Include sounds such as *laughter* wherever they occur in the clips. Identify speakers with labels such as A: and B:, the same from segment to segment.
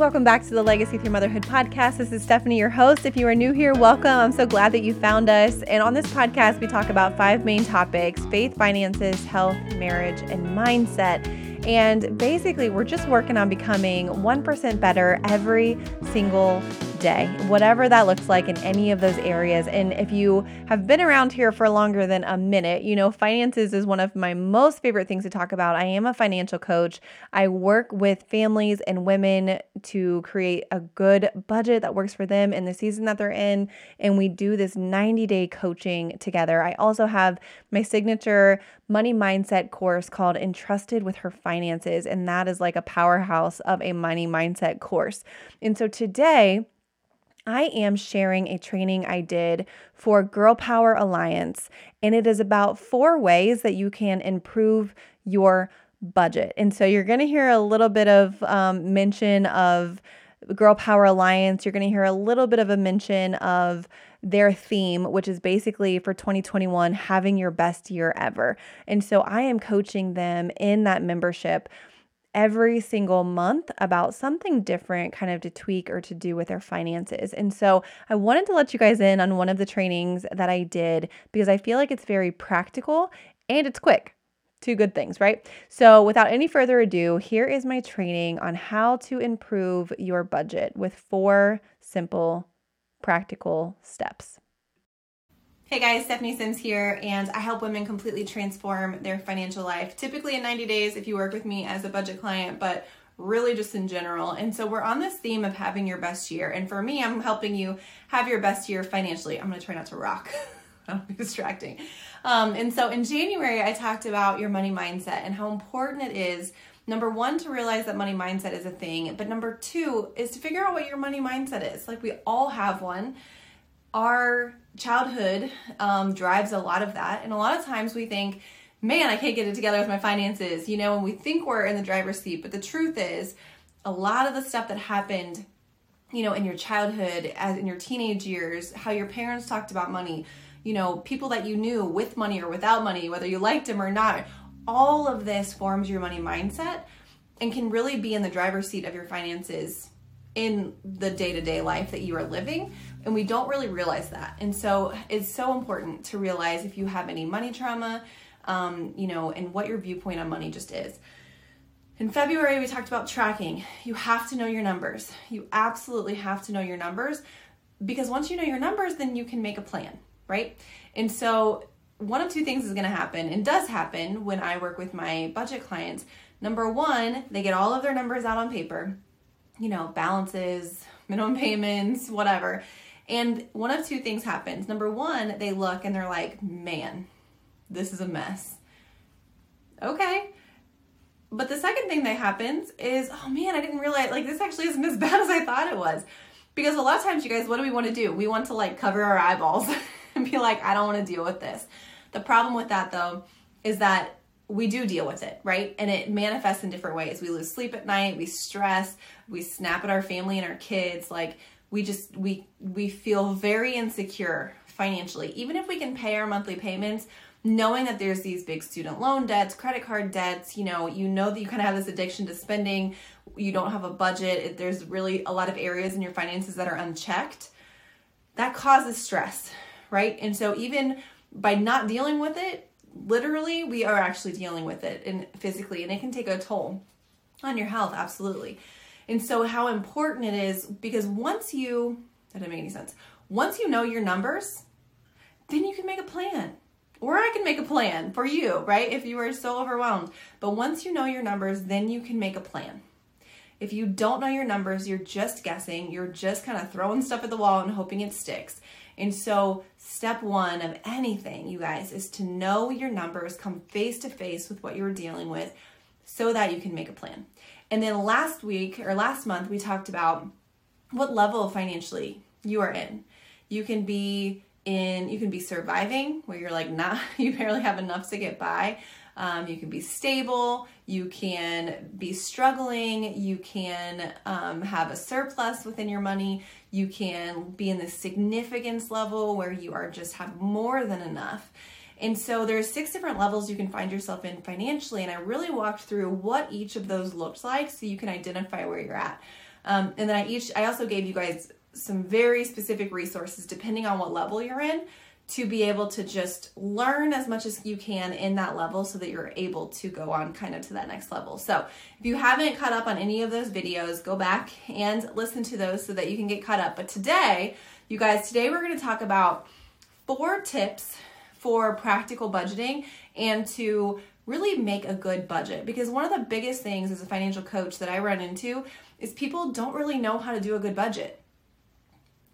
A: welcome back to the Legacy Through Motherhood podcast. This is Stephanie, your host. If you are new here, welcome. I'm so glad that you found us. And on this podcast, we talk about five main topics faith, finances, health, marriage, and mindset. And basically, we're just working on becoming 1% better every single day, whatever that looks like in any of those areas. And if you have been around here for longer than a minute, you know, finances is one of my most favorite things to talk about. I am a financial coach. I work with families and women to create a good budget that works for them in the season that they're in. And we do this 90 day coaching together. I also have my signature money mindset course called Entrusted with Her Finances. And that is like a powerhouse of a money mindset course. And so today, I am sharing a training I did for Girl Power Alliance, and it is about four ways that you can improve your budget. And so you're going to hear a little bit of um, mention of Girl Power Alliance. You're going to hear a little bit of a mention of their theme, which is basically for 2021, having your best year ever. And so I am coaching them in that membership every single month about something different, kind of to tweak or to do with their finances. And so I wanted to let you guys in on one of the trainings that I did because I feel like it's very practical and it's quick. Two good things, right? So, without any further ado, here is my training on how to improve your budget with four simple, practical steps. Hey guys, Stephanie Sims here, and I help women completely transform their financial life, typically in 90 days if you work with me as a budget client, but really just in general. And so we're on this theme of having your best year. And for me, I'm helping you have your best year financially. I'm gonna try not to rock. *laughs* That'll be distracting. Um, and so in January, I talked about your money mindset and how important it is number one to realize that money mindset is a thing but number two is to figure out what your money mindset is like we all have one our childhood um, drives a lot of that. And a lot of times we think, man, I can't get it together with my finances, you know, and we think we're in the driver's seat. But the truth is, a lot of the stuff that happened, you know, in your childhood, as in your teenage years, how your parents talked about money, you know, people that you knew with money or without money, whether you liked them or not, all of this forms your money mindset and can really be in the driver's seat of your finances in the day to day life that you are living. And we don't really realize that. And so it's so important to realize if you have any money trauma, um, you know, and what your viewpoint on money just is. In February, we talked about tracking. You have to know your numbers. You absolutely have to know your numbers because once you know your numbers, then you can make a plan, right? And so, one of two things is to happen and does happen when I work with my budget clients. Number one, they get all of their numbers out on paper, you know, balances, *laughs* minimum payments, whatever. And one of two things happens. Number one, they look and they're like, man, this is a mess. Okay. But the second thing that happens is, oh man, I didn't realize, like, this actually isn't as *laughs* bad as I thought it was. Because a lot of times, you guys, what do we want to do? We want to like cover our eyeballs *laughs* and be like, I don't want to deal with this. The problem with that, though, is that we do deal with it, right? And it manifests in different ways. We lose sleep at night, we stress, we snap at our family and our kids. Like, we just we we feel very insecure financially. Even if we can pay our monthly payments knowing that there's these big student loan debts credit card debts you know you know that you kind of have this addiction to spending. You don't have a budget. There's really a lot of areas in your finances that are unchecked. That causes stress right? And so even by not dealing with it literally we are actually dealing with it and physically and it can take a toll on your health absolutely and so, how important it is because once you, that didn't make any sense, once you know your numbers, then you can make a plan. Or I can make a plan for you, right? If you are so overwhelmed. But once you know your numbers, then you can make a plan. If you don't know your numbers, you're just guessing, you're just kind of throwing stuff at the wall and hoping it sticks. And so, step one of anything, you guys, is to know your numbers, come face to face with what you're dealing with so that you can make a plan. And then last week or last month, we talked about what level financially you are in. You can be in, you can be surviving where you're like, not, *laughs* you barely have enough to get by. Um, you can be stable, you can be struggling, you can um, have a surplus within your money, you can be in the significance level where you are just have more than enough. And so there's six different levels you can find yourself in financially, and I really walked through what each of those looks like so you can identify where you're at. Um, and then I each I also gave you guys some very specific resources depending on what level you're in to be able to just learn as much as you can in that level so that you're able to go on kind of to that next level. So, if you haven't caught up on any of those videos, go back and listen to those so that you can get caught up. But today, you guys, today we're going to talk about four tips for practical budgeting and to really make a good budget because one of the biggest things as a financial coach that I run into is people don't really know how to do a good budget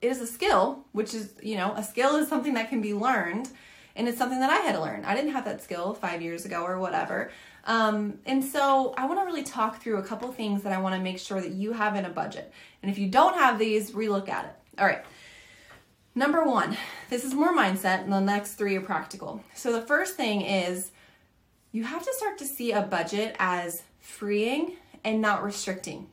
A: it is a skill, which is, you know, a skill is something that can be learned. And it's something that I had to learn. I didn't have that skill five years ago or whatever. Um, and so I want to really talk through a couple things that I want to make sure that you have in a budget. And if you don't have these, relook at it. All right. Number one, this is more mindset, and the next three are practical. So the first thing is you have to start to see a budget as freeing and not restricting.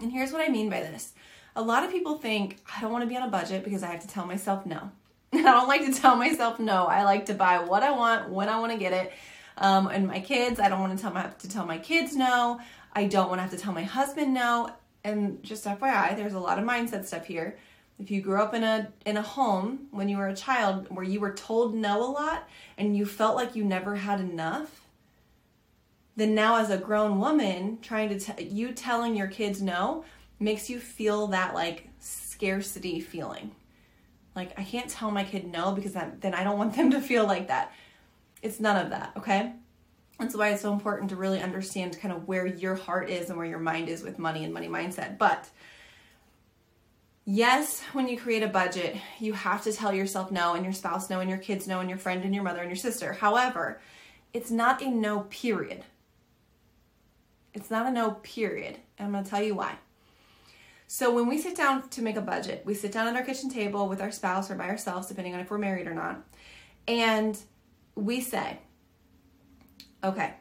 A: And here's what I mean by this a lot of people think I don't want to be on a budget because I have to tell myself no. *laughs* I don't like to tell myself no. I like to buy what I want when I want to get it. Um, and my kids, I don't want to tell my have to tell my kids no. I don't want to have to tell my husband no. And just FYI, there's a lot of mindset stuff here. If you grew up in a in a home when you were a child where you were told no a lot and you felt like you never had enough, then now as a grown woman trying to t- you telling your kids no makes you feel that like scarcity feeling. Like I can't tell my kid no because that, then I don't want them to feel like that. It's none of that, okay? That's why it's so important to really understand kind of where your heart is and where your mind is with money and money mindset. But yes, when you create a budget, you have to tell yourself no and your spouse no and your kids no and your friend and your mother and your sister. However, it's not a no period. It's not a no period. And I'm going to tell you why. So when we sit down to make a budget, we sit down at our kitchen table with our spouse or by ourselves, depending on if we're married or not, and we say, okay,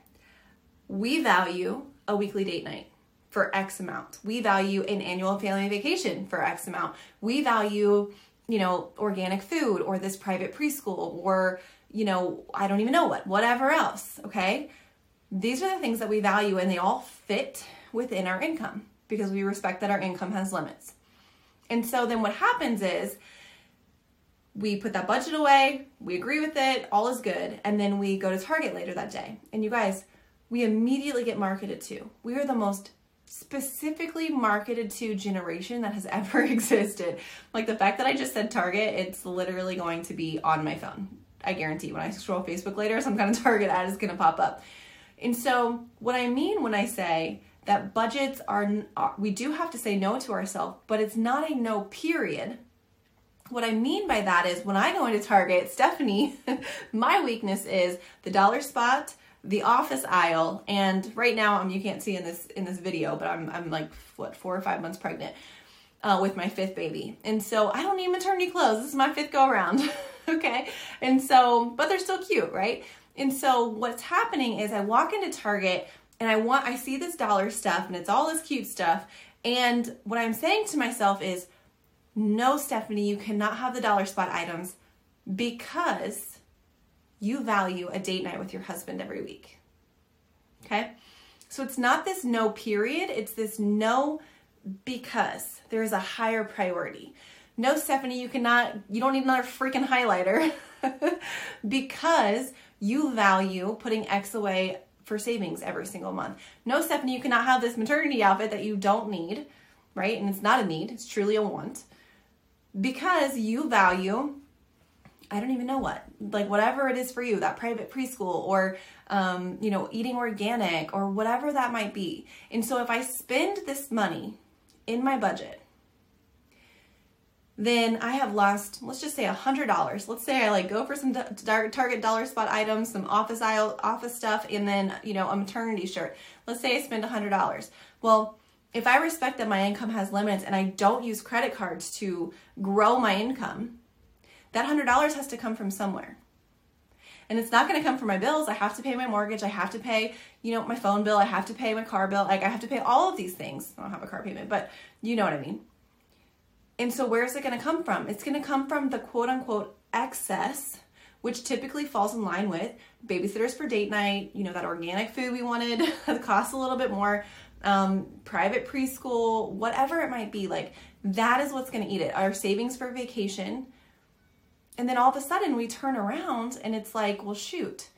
A: we value a weekly date night for X amount. We value an annual family vacation for X amount. We value, you know, organic food or this private preschool or, you know, I don't even know what, whatever else, okay? These are the things that we value and they all fit within our income because we respect that our income has limits. And so then what happens is we put that budget away, we agree with it, all is good, and then we go to Target later that day. And you guys, we immediately get marketed to. We are the most specifically marketed to generation that has *laughs* ever existed. Like the fact that I just said Target, it's literally going to be on my phone. I guarantee when I scroll Facebook later, some kind of *laughs* Target ad is going to pop up. And so, what I mean when I say that budgets are, we do have to say no to ourselves, but it's not a no period. What I mean by that is when I go into Target, Stephanie, *laughs* my weakness is the dollar spot, the office aisle, and right now, um, you can't see in this in this video, but I'm I'm like what four or five months pregnant uh, with my fifth baby, and so I don't need maternity clothes. This is my fifth go around, *laughs* okay? And so, but they're still cute, right? And so what's happening is I walk into Target and I want I see this dollar stuff and it's all this cute stuff and what I'm saying to myself is no Stephanie you cannot have the dollar spot items because you value a date night with your husband every week. Okay? So it's not this no period, it's this no because there is a higher priority. No, Stephanie, you cannot, you don't need another freaking highlighter *laughs* because you value putting X away for savings every single month. No, Stephanie, you cannot have this maternity outfit that you don't need, right? And it's not a need, it's truly a want. Because you value, I don't even know what, like whatever it is for you, that private preschool or, um, you know, eating organic or whatever that might be. And so if I spend this money in my budget, then I have lost, let's just say a hundred dollars. Let's say I like go for some Target dollar spot items, some office aisle office stuff, and then you know a maternity shirt. Let's say I spend a hundred dollars. Well, if I respect that my income has limits and I don't use credit cards to grow my income, that hundred dollars has to come from somewhere. And it's not going to come from my bills. I have to pay my mortgage. I have to pay, you know, my phone bill. I have to pay my car bill. Like I have to pay all of these things. I don't have a car payment, but you know what I mean. And so, where is it going to come from? It's going to come from the quote unquote excess, which typically falls in line with babysitters for date night, you know, that organic food we wanted *laughs* that costs a little bit more, um, private preschool, whatever it might be. Like that is what's going to eat it. Our savings for vacation. And then all of a sudden we turn around and it's like, well, shoot,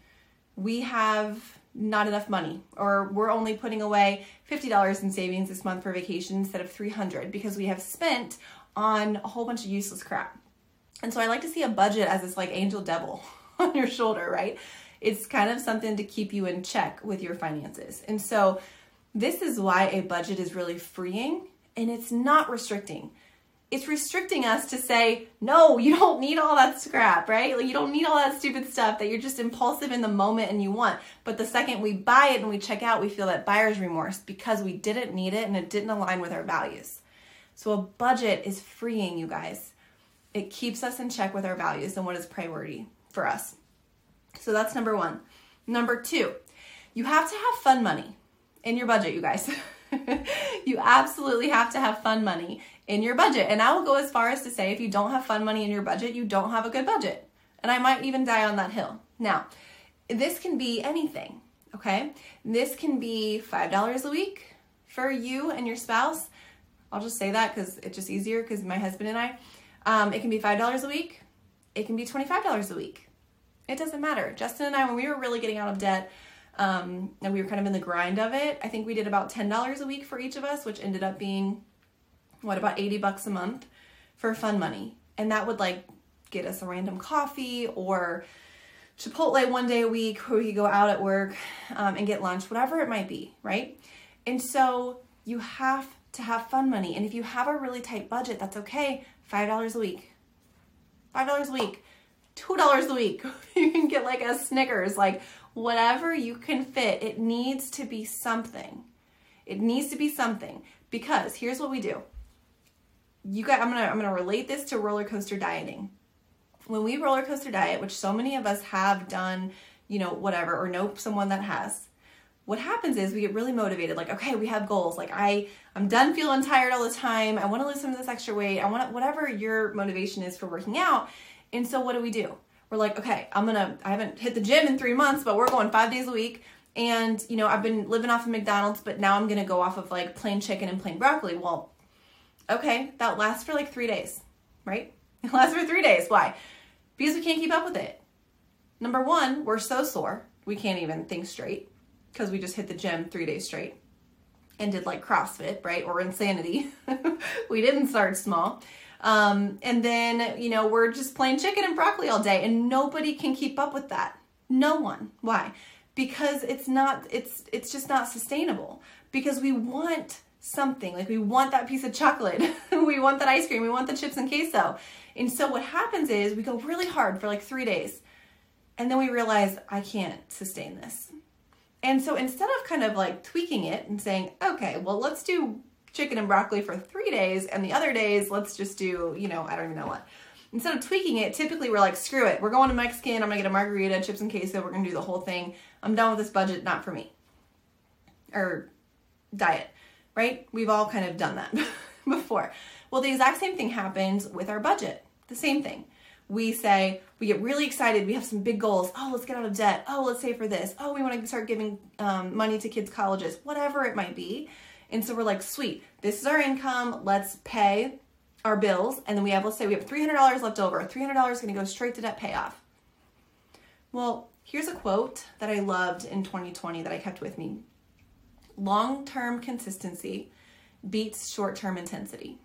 A: we have not enough money or we're only putting away $50 in savings this month for vacation instead of 300 because we have spent on a whole bunch of useless crap. And so I like to see a budget as this like angel devil *laughs* on your shoulder, right? It's kind of something to keep you in check with your finances. And so this is why a budget is really freeing and it's not restricting it's restricting us to say, no, you don't need all that scrap, right? Like you don't need all that stupid stuff that you're just impulsive in the moment and you want. But the second we buy it and we check out, we feel that buyer's remorse because we didn't need it and it didn't align with our values. So a budget is freeing you guys. It keeps us in check with our values and what is priority for us. So that's number one. Number two, you have to have fun money in your budget, you guys. *laughs* *laughs* you absolutely have to have fun money in your budget. And I will go as far as to say if you don't have fun money in your budget, you don't have a good budget. And I might even die on that hill. Now, this can be anything, okay? This can be $5 a week for you and your spouse. I'll just say that because it's just easier because my husband and I. Um, it can be $5 a week. It can be $25 a week. It doesn't matter. Justin and I, when we were really getting out of debt, um, and we were kind of in the grind of it, I think we did about $10 a week for each of us, which ended up being what about 80 bucks a month for fun money. And that would like get us a random coffee or chipotle one day a week where we could go out at work um, and get lunch whatever it might be right? And so you have to have fun money. And if you have a really tight budget that's okay. Five dollars a week. Five dollars a week two dollars a week. *laughs* You can get like a snickers like whatever you can fit. It needs to be something. It needs to be something. Because here's what we do. You got I'm gonna I'm gonna relate this to roller coaster dieting. When we roller coaster diet, which so many of us have done, you know, whatever, or know someone that has, what happens is we get really motivated. Like okay we have goals. Like i i'm done feeling tired all the time. I want to lose some of this extra weight. I want whatever your motivation is for working out and so what do we do we're like okay i'm gonna i haven't hit the gym in three months but we're going five days a week and you know i've been living off of mcdonald's but now i'm gonna go off of like plain chicken and plain broccoli well Okay, that lasts for like three days, right? *laughs* It lasts for three days. Why? Because we can't keep up with it. Number one, we're so sore, we can't even think straight because we just hit the gym three days straight and did like CrossFit, right? Or insanity. *laughs* we didn't start small. Um, and then, you know, we're just playing chicken and broccoli all day and nobody can keep up with that. No one. Why? Because it's not, it's, it's just not sustainable because we want something. Like we want that piece of chocolate. *laughs* we want that ice cream. We want the chips and queso. And so what happens is we go really hard for like three days. And then we realize I can't sustain this. And so instead of kind of like tweaking it and saying, okay, well, let's do chicken and broccoli for three days, and the other days, let's just do, you know, I don't even know what. Instead of tweaking it, typically we're like, screw it. We're going to Mexican. I'm to get a margarita, chips and queso. We're to do the whole thing. I'm done with this budget. Not for me. Or diet right? We've all kind of done that *laughs* before. Well, the exact same thing happens with our budget. The same thing. We say, we get really excited. We have some big goals. Oh, let's get out of debt. Oh, let's save for this. Oh, we want to start giving um, money to kids' colleges, whatever it might be. And so we're like, sweet, this is our income. Let's pay our bills. And then we have, let's say we have $300 left over. $300 is going to go straight to debt payoff. Well, here's a quote that I loved in 2020 that I kept with me long term consistency beats short term intensity.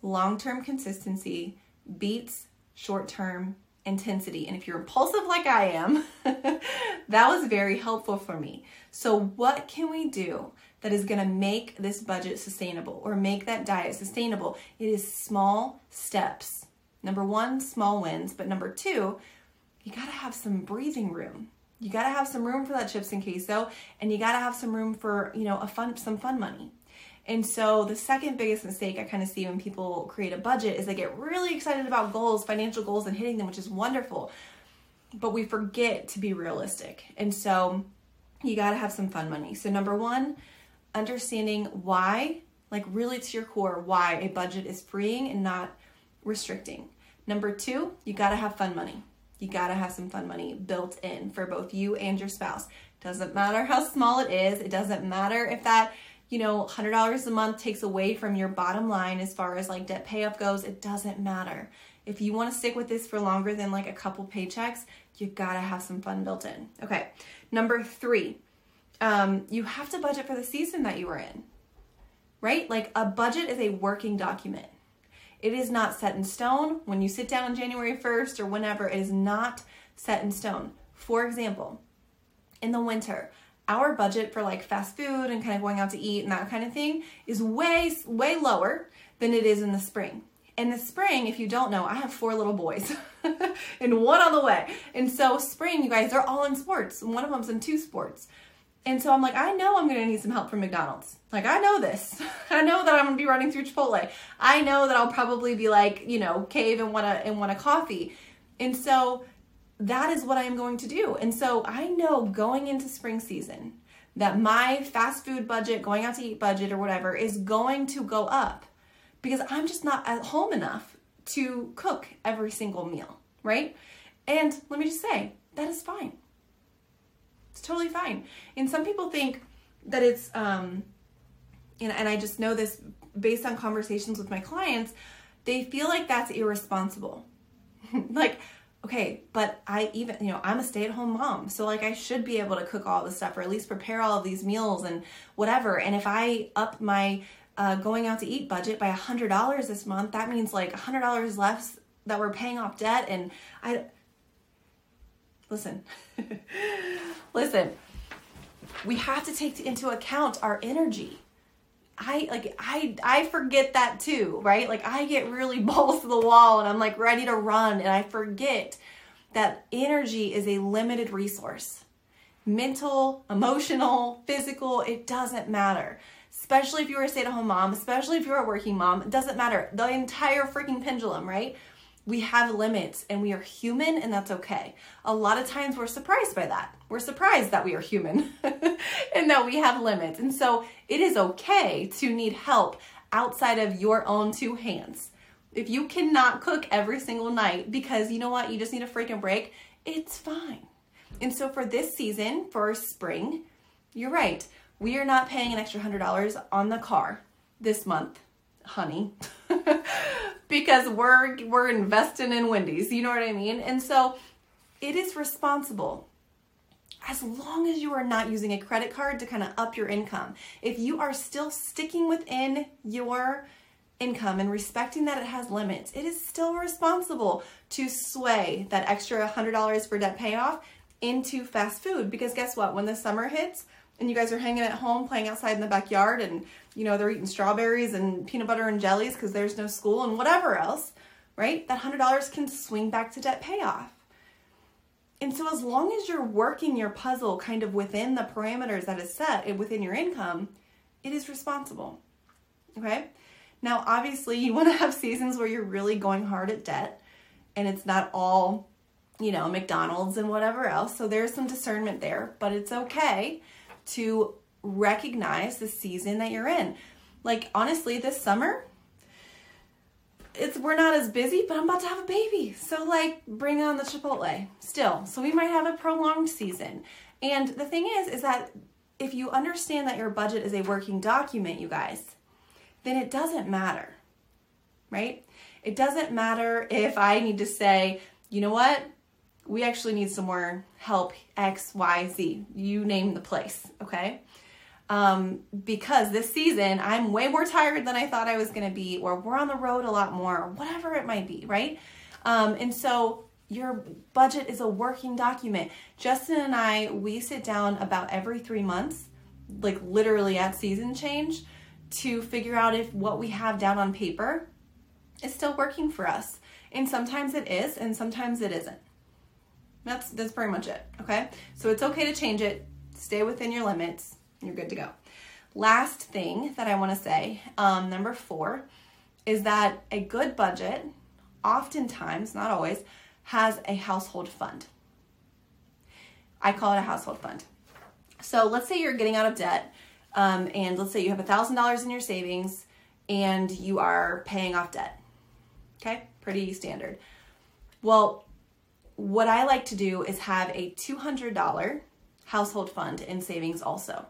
A: Long term consistency beats short term intensity. And if you're impulsive like I am, *laughs* that was very helpful for me. So, what can we do that is going to make this budget sustainable or make that diet sustainable? It is small steps. Number one, small wins. But number two, you got to have some breathing room you got to have some room for that chips and queso and you got to have some room for you know a fun some fun money and so the second biggest mistake i kind of see when people create a budget is they get really excited about goals financial goals and hitting them which is wonderful but we forget to be realistic and so you got to have some fun money so number one understanding why like really to your core why a budget is freeing and not restricting number two you got to have fun money you gotta have some fun money built in for both you and your spouse Doesn't matter how small it is. It doesn't matter if that, you know, $100 a month takes away from your bottom line as far as like debt payoff goes. It doesn't matter. If you want to stick with this for longer than like a couple paychecks, you gotta have some fun built in. Okay, number three, um, you have to budget for the season that you are in, right? Like a budget is a working document. It is not set in stone. When you sit down on January 1st or whenever, it is not set in stone. For example, in the winter, our budget for like fast food and kind of going out to eat and that kind of thing is way, way lower than it is in the spring. In the spring, if you don't know, I have four little boys *laughs* and one on the way. And so, spring, you guys, they're all in sports. One of them's in two sports. And so I'm like, I know I'm gonna need some help from McDonald's. Like, I know this. *laughs* I know that I'm gonna be running through Chipotle. I know that I'll probably be like, you know, cave and want a and want a coffee. And so that is what I am going to do. And so I know going into spring season that my fast food budget, going out to eat budget or whatever is going to go up because I'm just not at home enough to cook every single meal, right? And let me just say, that is fine. Totally fine. And some people think that it's, um, and, and I just know this based on conversations with my clients, they feel like that's irresponsible. *laughs* like, okay, but I even, you know, I'm a stay at home mom. So, like, I should be able to cook all this stuff or at least prepare all of these meals and whatever. And if I up my uh, going out to eat budget by a $100 this month, that means like a $100 less that we're paying off debt. And I, listen, *laughs* listen, we have to take into account our energy. I like I I forget that too, right? Like I get really *laughs* balls to the wall and I'm like ready to run and I forget that energy is a limited resource. Mental, emotional, physical, it doesn't matter. Especially if you're a stay-at-home mom, especially if you're a working mom, it doesn't matter. The entire freaking pendulum, right? We have limits and we are human and that's okay. A lot of times we're surprised by that. We're surprised that we are human *laughs* and that we have limits. And so it is okay to need help outside of your own two hands. If you cannot cook every single night because you know what, you just need a freaking break, it's fine. And so for this season, for spring, you're right. We are not paying an extra $100 on the car this month, honey. *laughs* because we're we're investing in Wendy's. You know what I mean? And so it is responsible as long as you are not using a credit card to kind of up your income. If you are still sticking within your income and respecting that it has limits, it is still responsible to sway that extra $100 for debt payoff into fast food because guess what? When the summer hits, and you guys are hanging at home playing outside in the backyard and you know they're eating strawberries and peanut butter and jellies because there's no school and whatever else right? That $100 can swing back to debt payoff. And so as long as you're working your puzzle kind of within the parameters that is set within your income it is responsible okay? Now obviously you want to have seasons where you're really going hard at debt and it's not all you know mcdonald's and whatever else so there's some discernment there but it's okay to recognize the season that you're in. Like honestly, this summer, it's we're not as busy, but I'm about to have a baby. So like bring on the Chipotle still. So we might have a prolonged season. And the thing is is that if you understand that your budget is a working document, you guys, then it doesn't matter. Right? It doesn't matter if I need to say, you know what? We actually need some more help X, Y, Z. You name the place, okay? Um, because this season I'm way more tired than I thought I was gonna be, or we're on the road a lot more, or whatever it might be, right? Um, and so your budget is a working document. Justin and I, we sit down about every three months, like literally at season change, to figure out if what we have down on paper is still working for us. And sometimes it is, and sometimes it isn't. That's that's pretty much it. Okay, so it's okay to change it. Stay within your limits. You're good to go. Last thing that I want to say, um, number four, is that a good budget, oftentimes, not always, has a household fund. I call it a household fund. So let's say you're getting out of debt, um, and let's say you have a thousand dollars in your savings, and you are paying off debt. Okay, pretty standard. Well, what I like to do is have a $200 household fund in savings also.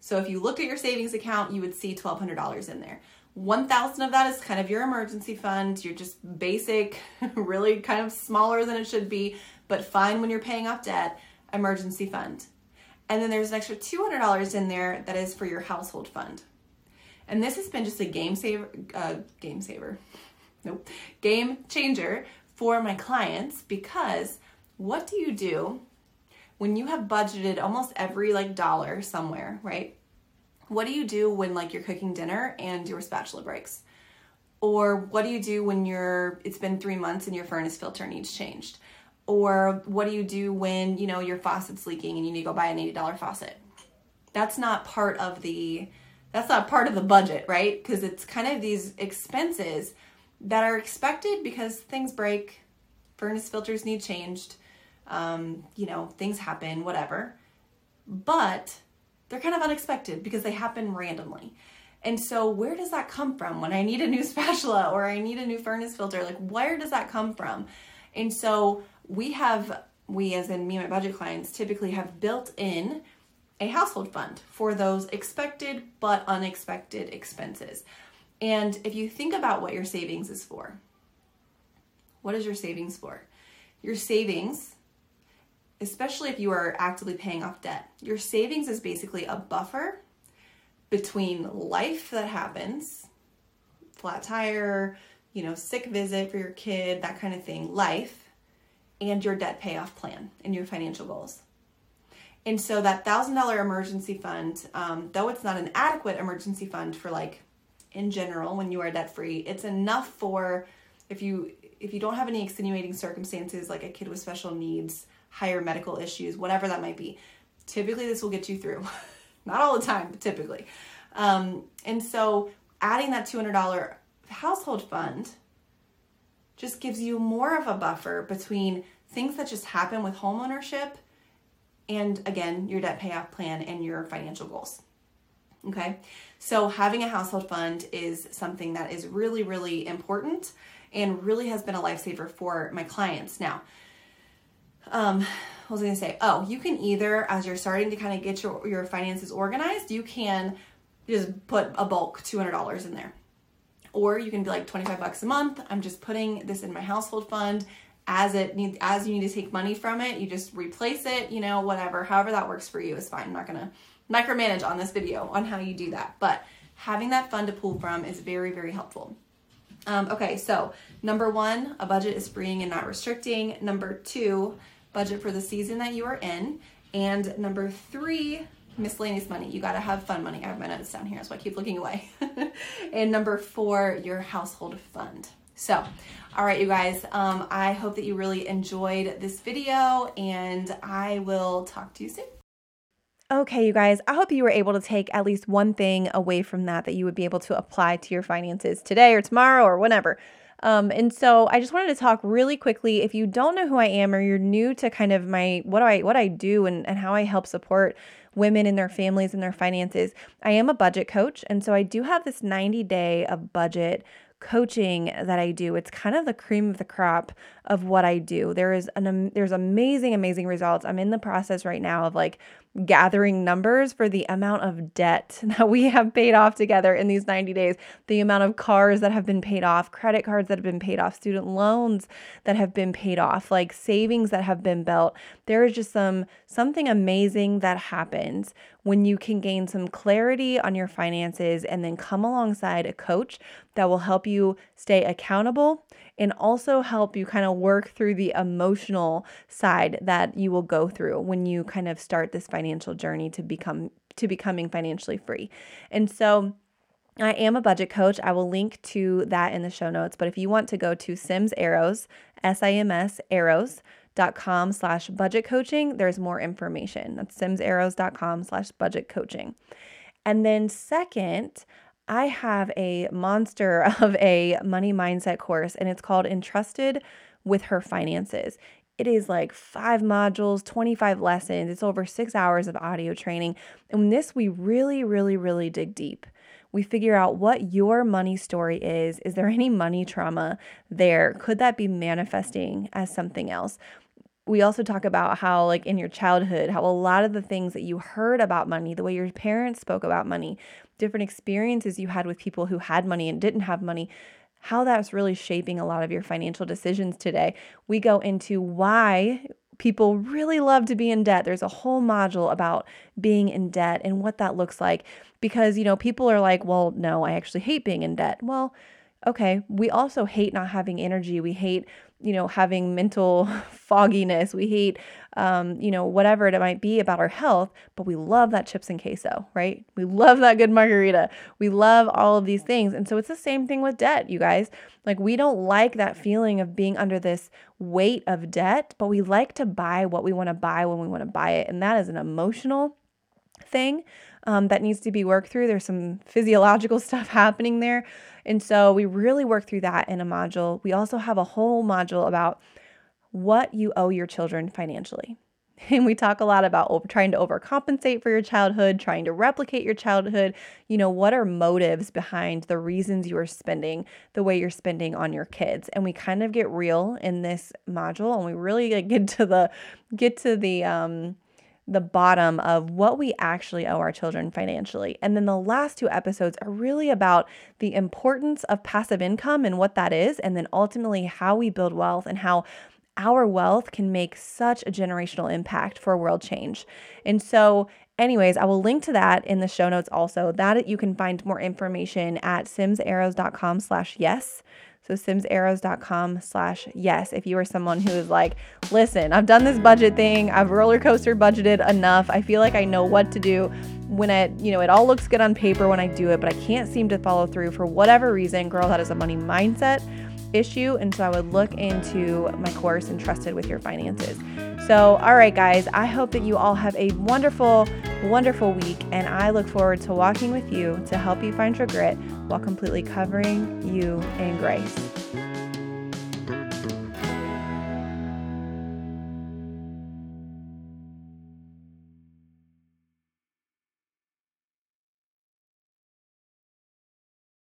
A: So if you looked at your savings account, you would see $1,200 in there. 1000 of that is kind of your emergency fund. You're just basic, *laughs* really kind of smaller than it should be, but fine when you're paying off debt, emergency fund. And then there's an extra $200 in there that is for your household fund. And this has been just a game saver, uh, game saver, *laughs* nope, game changer for my clients because what do you do when you have budgeted almost every like dollar somewhere, right? What do you do when like you're cooking dinner and your spatula breaks? Or what do you do when you're it's been 3 months and your furnace filter needs changed? Or what do you do when, you know, your faucet's leaking and you need to go buy an $80 faucet? That's not part of the that's not part of the budget, right? Because it's kind of these expenses that are expected because things break, furnace filters need changed, um, you know, things happen, whatever. But they're kind of unexpected because they happen randomly. And so, where does that come from when I need a new *laughs* spatula or I need a new furnace filter? Like, where does that come from? And so, we have, we as in me and my budget clients, typically have built in a household fund for those expected but unexpected expenses. And if you think about what your savings is for, what is your savings for? Your savings, especially if you are actively paying off debt, your savings is basically a buffer between life that happens, flat tire, you know, sick visit for your kid, that kind of thing, life, and your debt payoff plan and your financial goals. And so that thousand dollar emergency fund, um, though it's not an adequate emergency fund for like in general when you are debt free, it's enough for if you if you don't have any extenuating circumstances like a kid with special needs, higher medical issues, whatever that might be. Typically, this will get you through. *laughs* not all the time, but typically. Um, and so adding that two hundred dollar household fund just gives you more of a buffer between things that just happen with homeownership and again, your debt payoff plan and your financial goals. Okay, so having a household fund is something that is really, really important and really has been a lifesaver for my clients. Now, um, what was I gonna say? Oh, you can either, as you're starting to kind of get your, your finances organized, you can just put a bulk $200 in there. Or you can be like 25 bucks a month. I'm just putting this in my household fund as it needs as you need to take money from it you just replace it you know whatever however that works for you is fine i'm not gonna micromanage on this video on how you do that. But having that fund to pull from is very very helpful. Um, okay so number one a budget is freeing and not restricting. Number two budget for the season that you are in. And number three miscellaneous money. You got to have fun money. I have my notes down here so i keep looking away. *laughs* And number four your household fund. So, all right, you guys, um, I hope that you really enjoyed this video and I will talk to you soon. Okay, you guys, I hope you were able to take at least one thing away from that that you would be able to apply to your finances today or tomorrow or whenever. Um, and so I just wanted to talk really quickly. If you don't know who I am or you're new to kind of my what do I what I do and, and how I help support women and their families and their finances, I am a budget coach. And so I do have this 90 day of budget coaching that I do. It's kind of the cream of the crop of what I do. There is an there's amazing amazing results. I'm in the process right now of like gathering numbers for the amount of debt *laughs* that we have paid off together in these 90 days, the amount of cars that have been paid off, credit cards that have been paid off, student loans that have been paid off, like savings that have been built. There is just some something amazing that happens when you can gain some clarity on your finances and then come alongside a coach that will help you stay accountable and also help you kind of work through the emotional side that you will go through when you kind of start this financial journey to become to becoming financially free. And so I am a budget coach. I will link to that in the show notes. But if you want to go to Sims Arrows, S I M S Arrows, dot com slash budget coaching there's more information that's simsarrows.com slash budget coaching and then second I have a monster *laughs* of a money mindset course, and it's called Entrusted with Her Finances. It is like five modules, 25 lessons. It's over six hours of audio training. And this, we really, really, really dig deep. We figure out what your money story is. Is there any money trauma there? Could that be manifesting as something else? we also talk about how, like in your childhood, how a lot of the things that you heard about money, the way your parents spoke about money, different experiences you had with people who had money and didn't have money, how that's really shaping a lot of your financial decisions today. We go into why people really love to be in debt. There's a whole module about being in debt and what that looks like because, you know, people are like, well, no, I actually hate being in debt. Well, okay, we also hate not having energy. We hate, you know, having mental *laughs* fogginess. We hate, um, you know, whatever it might be about our health, but we love that chips and queso, right? We love that good margarita. We love all of these things. And so it's the same thing with debt, you guys. Like, we don't like that feeling of being under this weight of debt, but we like to buy what we want to buy when we want to buy it. And that is an emotional thing um, that needs to be worked through. There's some physiological *laughs* stuff happening there. And so we really work through that in a module. We also have a whole module about what you owe your children financially. *laughs* And we talk a lot about trying to overcompensate for your childhood, trying to replicate your childhood. You know, what are motives behind the reasons you are spending the way you're spending on your kids? And we kind of get real in this module, and we really get to the get to the um, the bottom of what we actually owe our children financially. And then the last two episodes are really about the importance of passive income and what that is, and then ultimately how we build wealth and how our wealth can make such a generational impact for world change. And so, anyways, I will link to that in the show notes also. That you can find more information at simsarrows.com slash yes. So simsarrows.com slash yes. If you are someone who is like, listen, I've done this budget thing. I've roller coaster budgeted enough. I feel like I know what to do when it, you know, it all looks good on paper when I do it, but I can't seem to follow through for whatever reason. Girl, that is a money mindset issue. And so I would look into my course, Entrusted with Your Finances. So, all right, guys, I hope that you all have a wonderful, wonderful week. And I look forward to walking with you to help you find your grit while completely covering you in grace.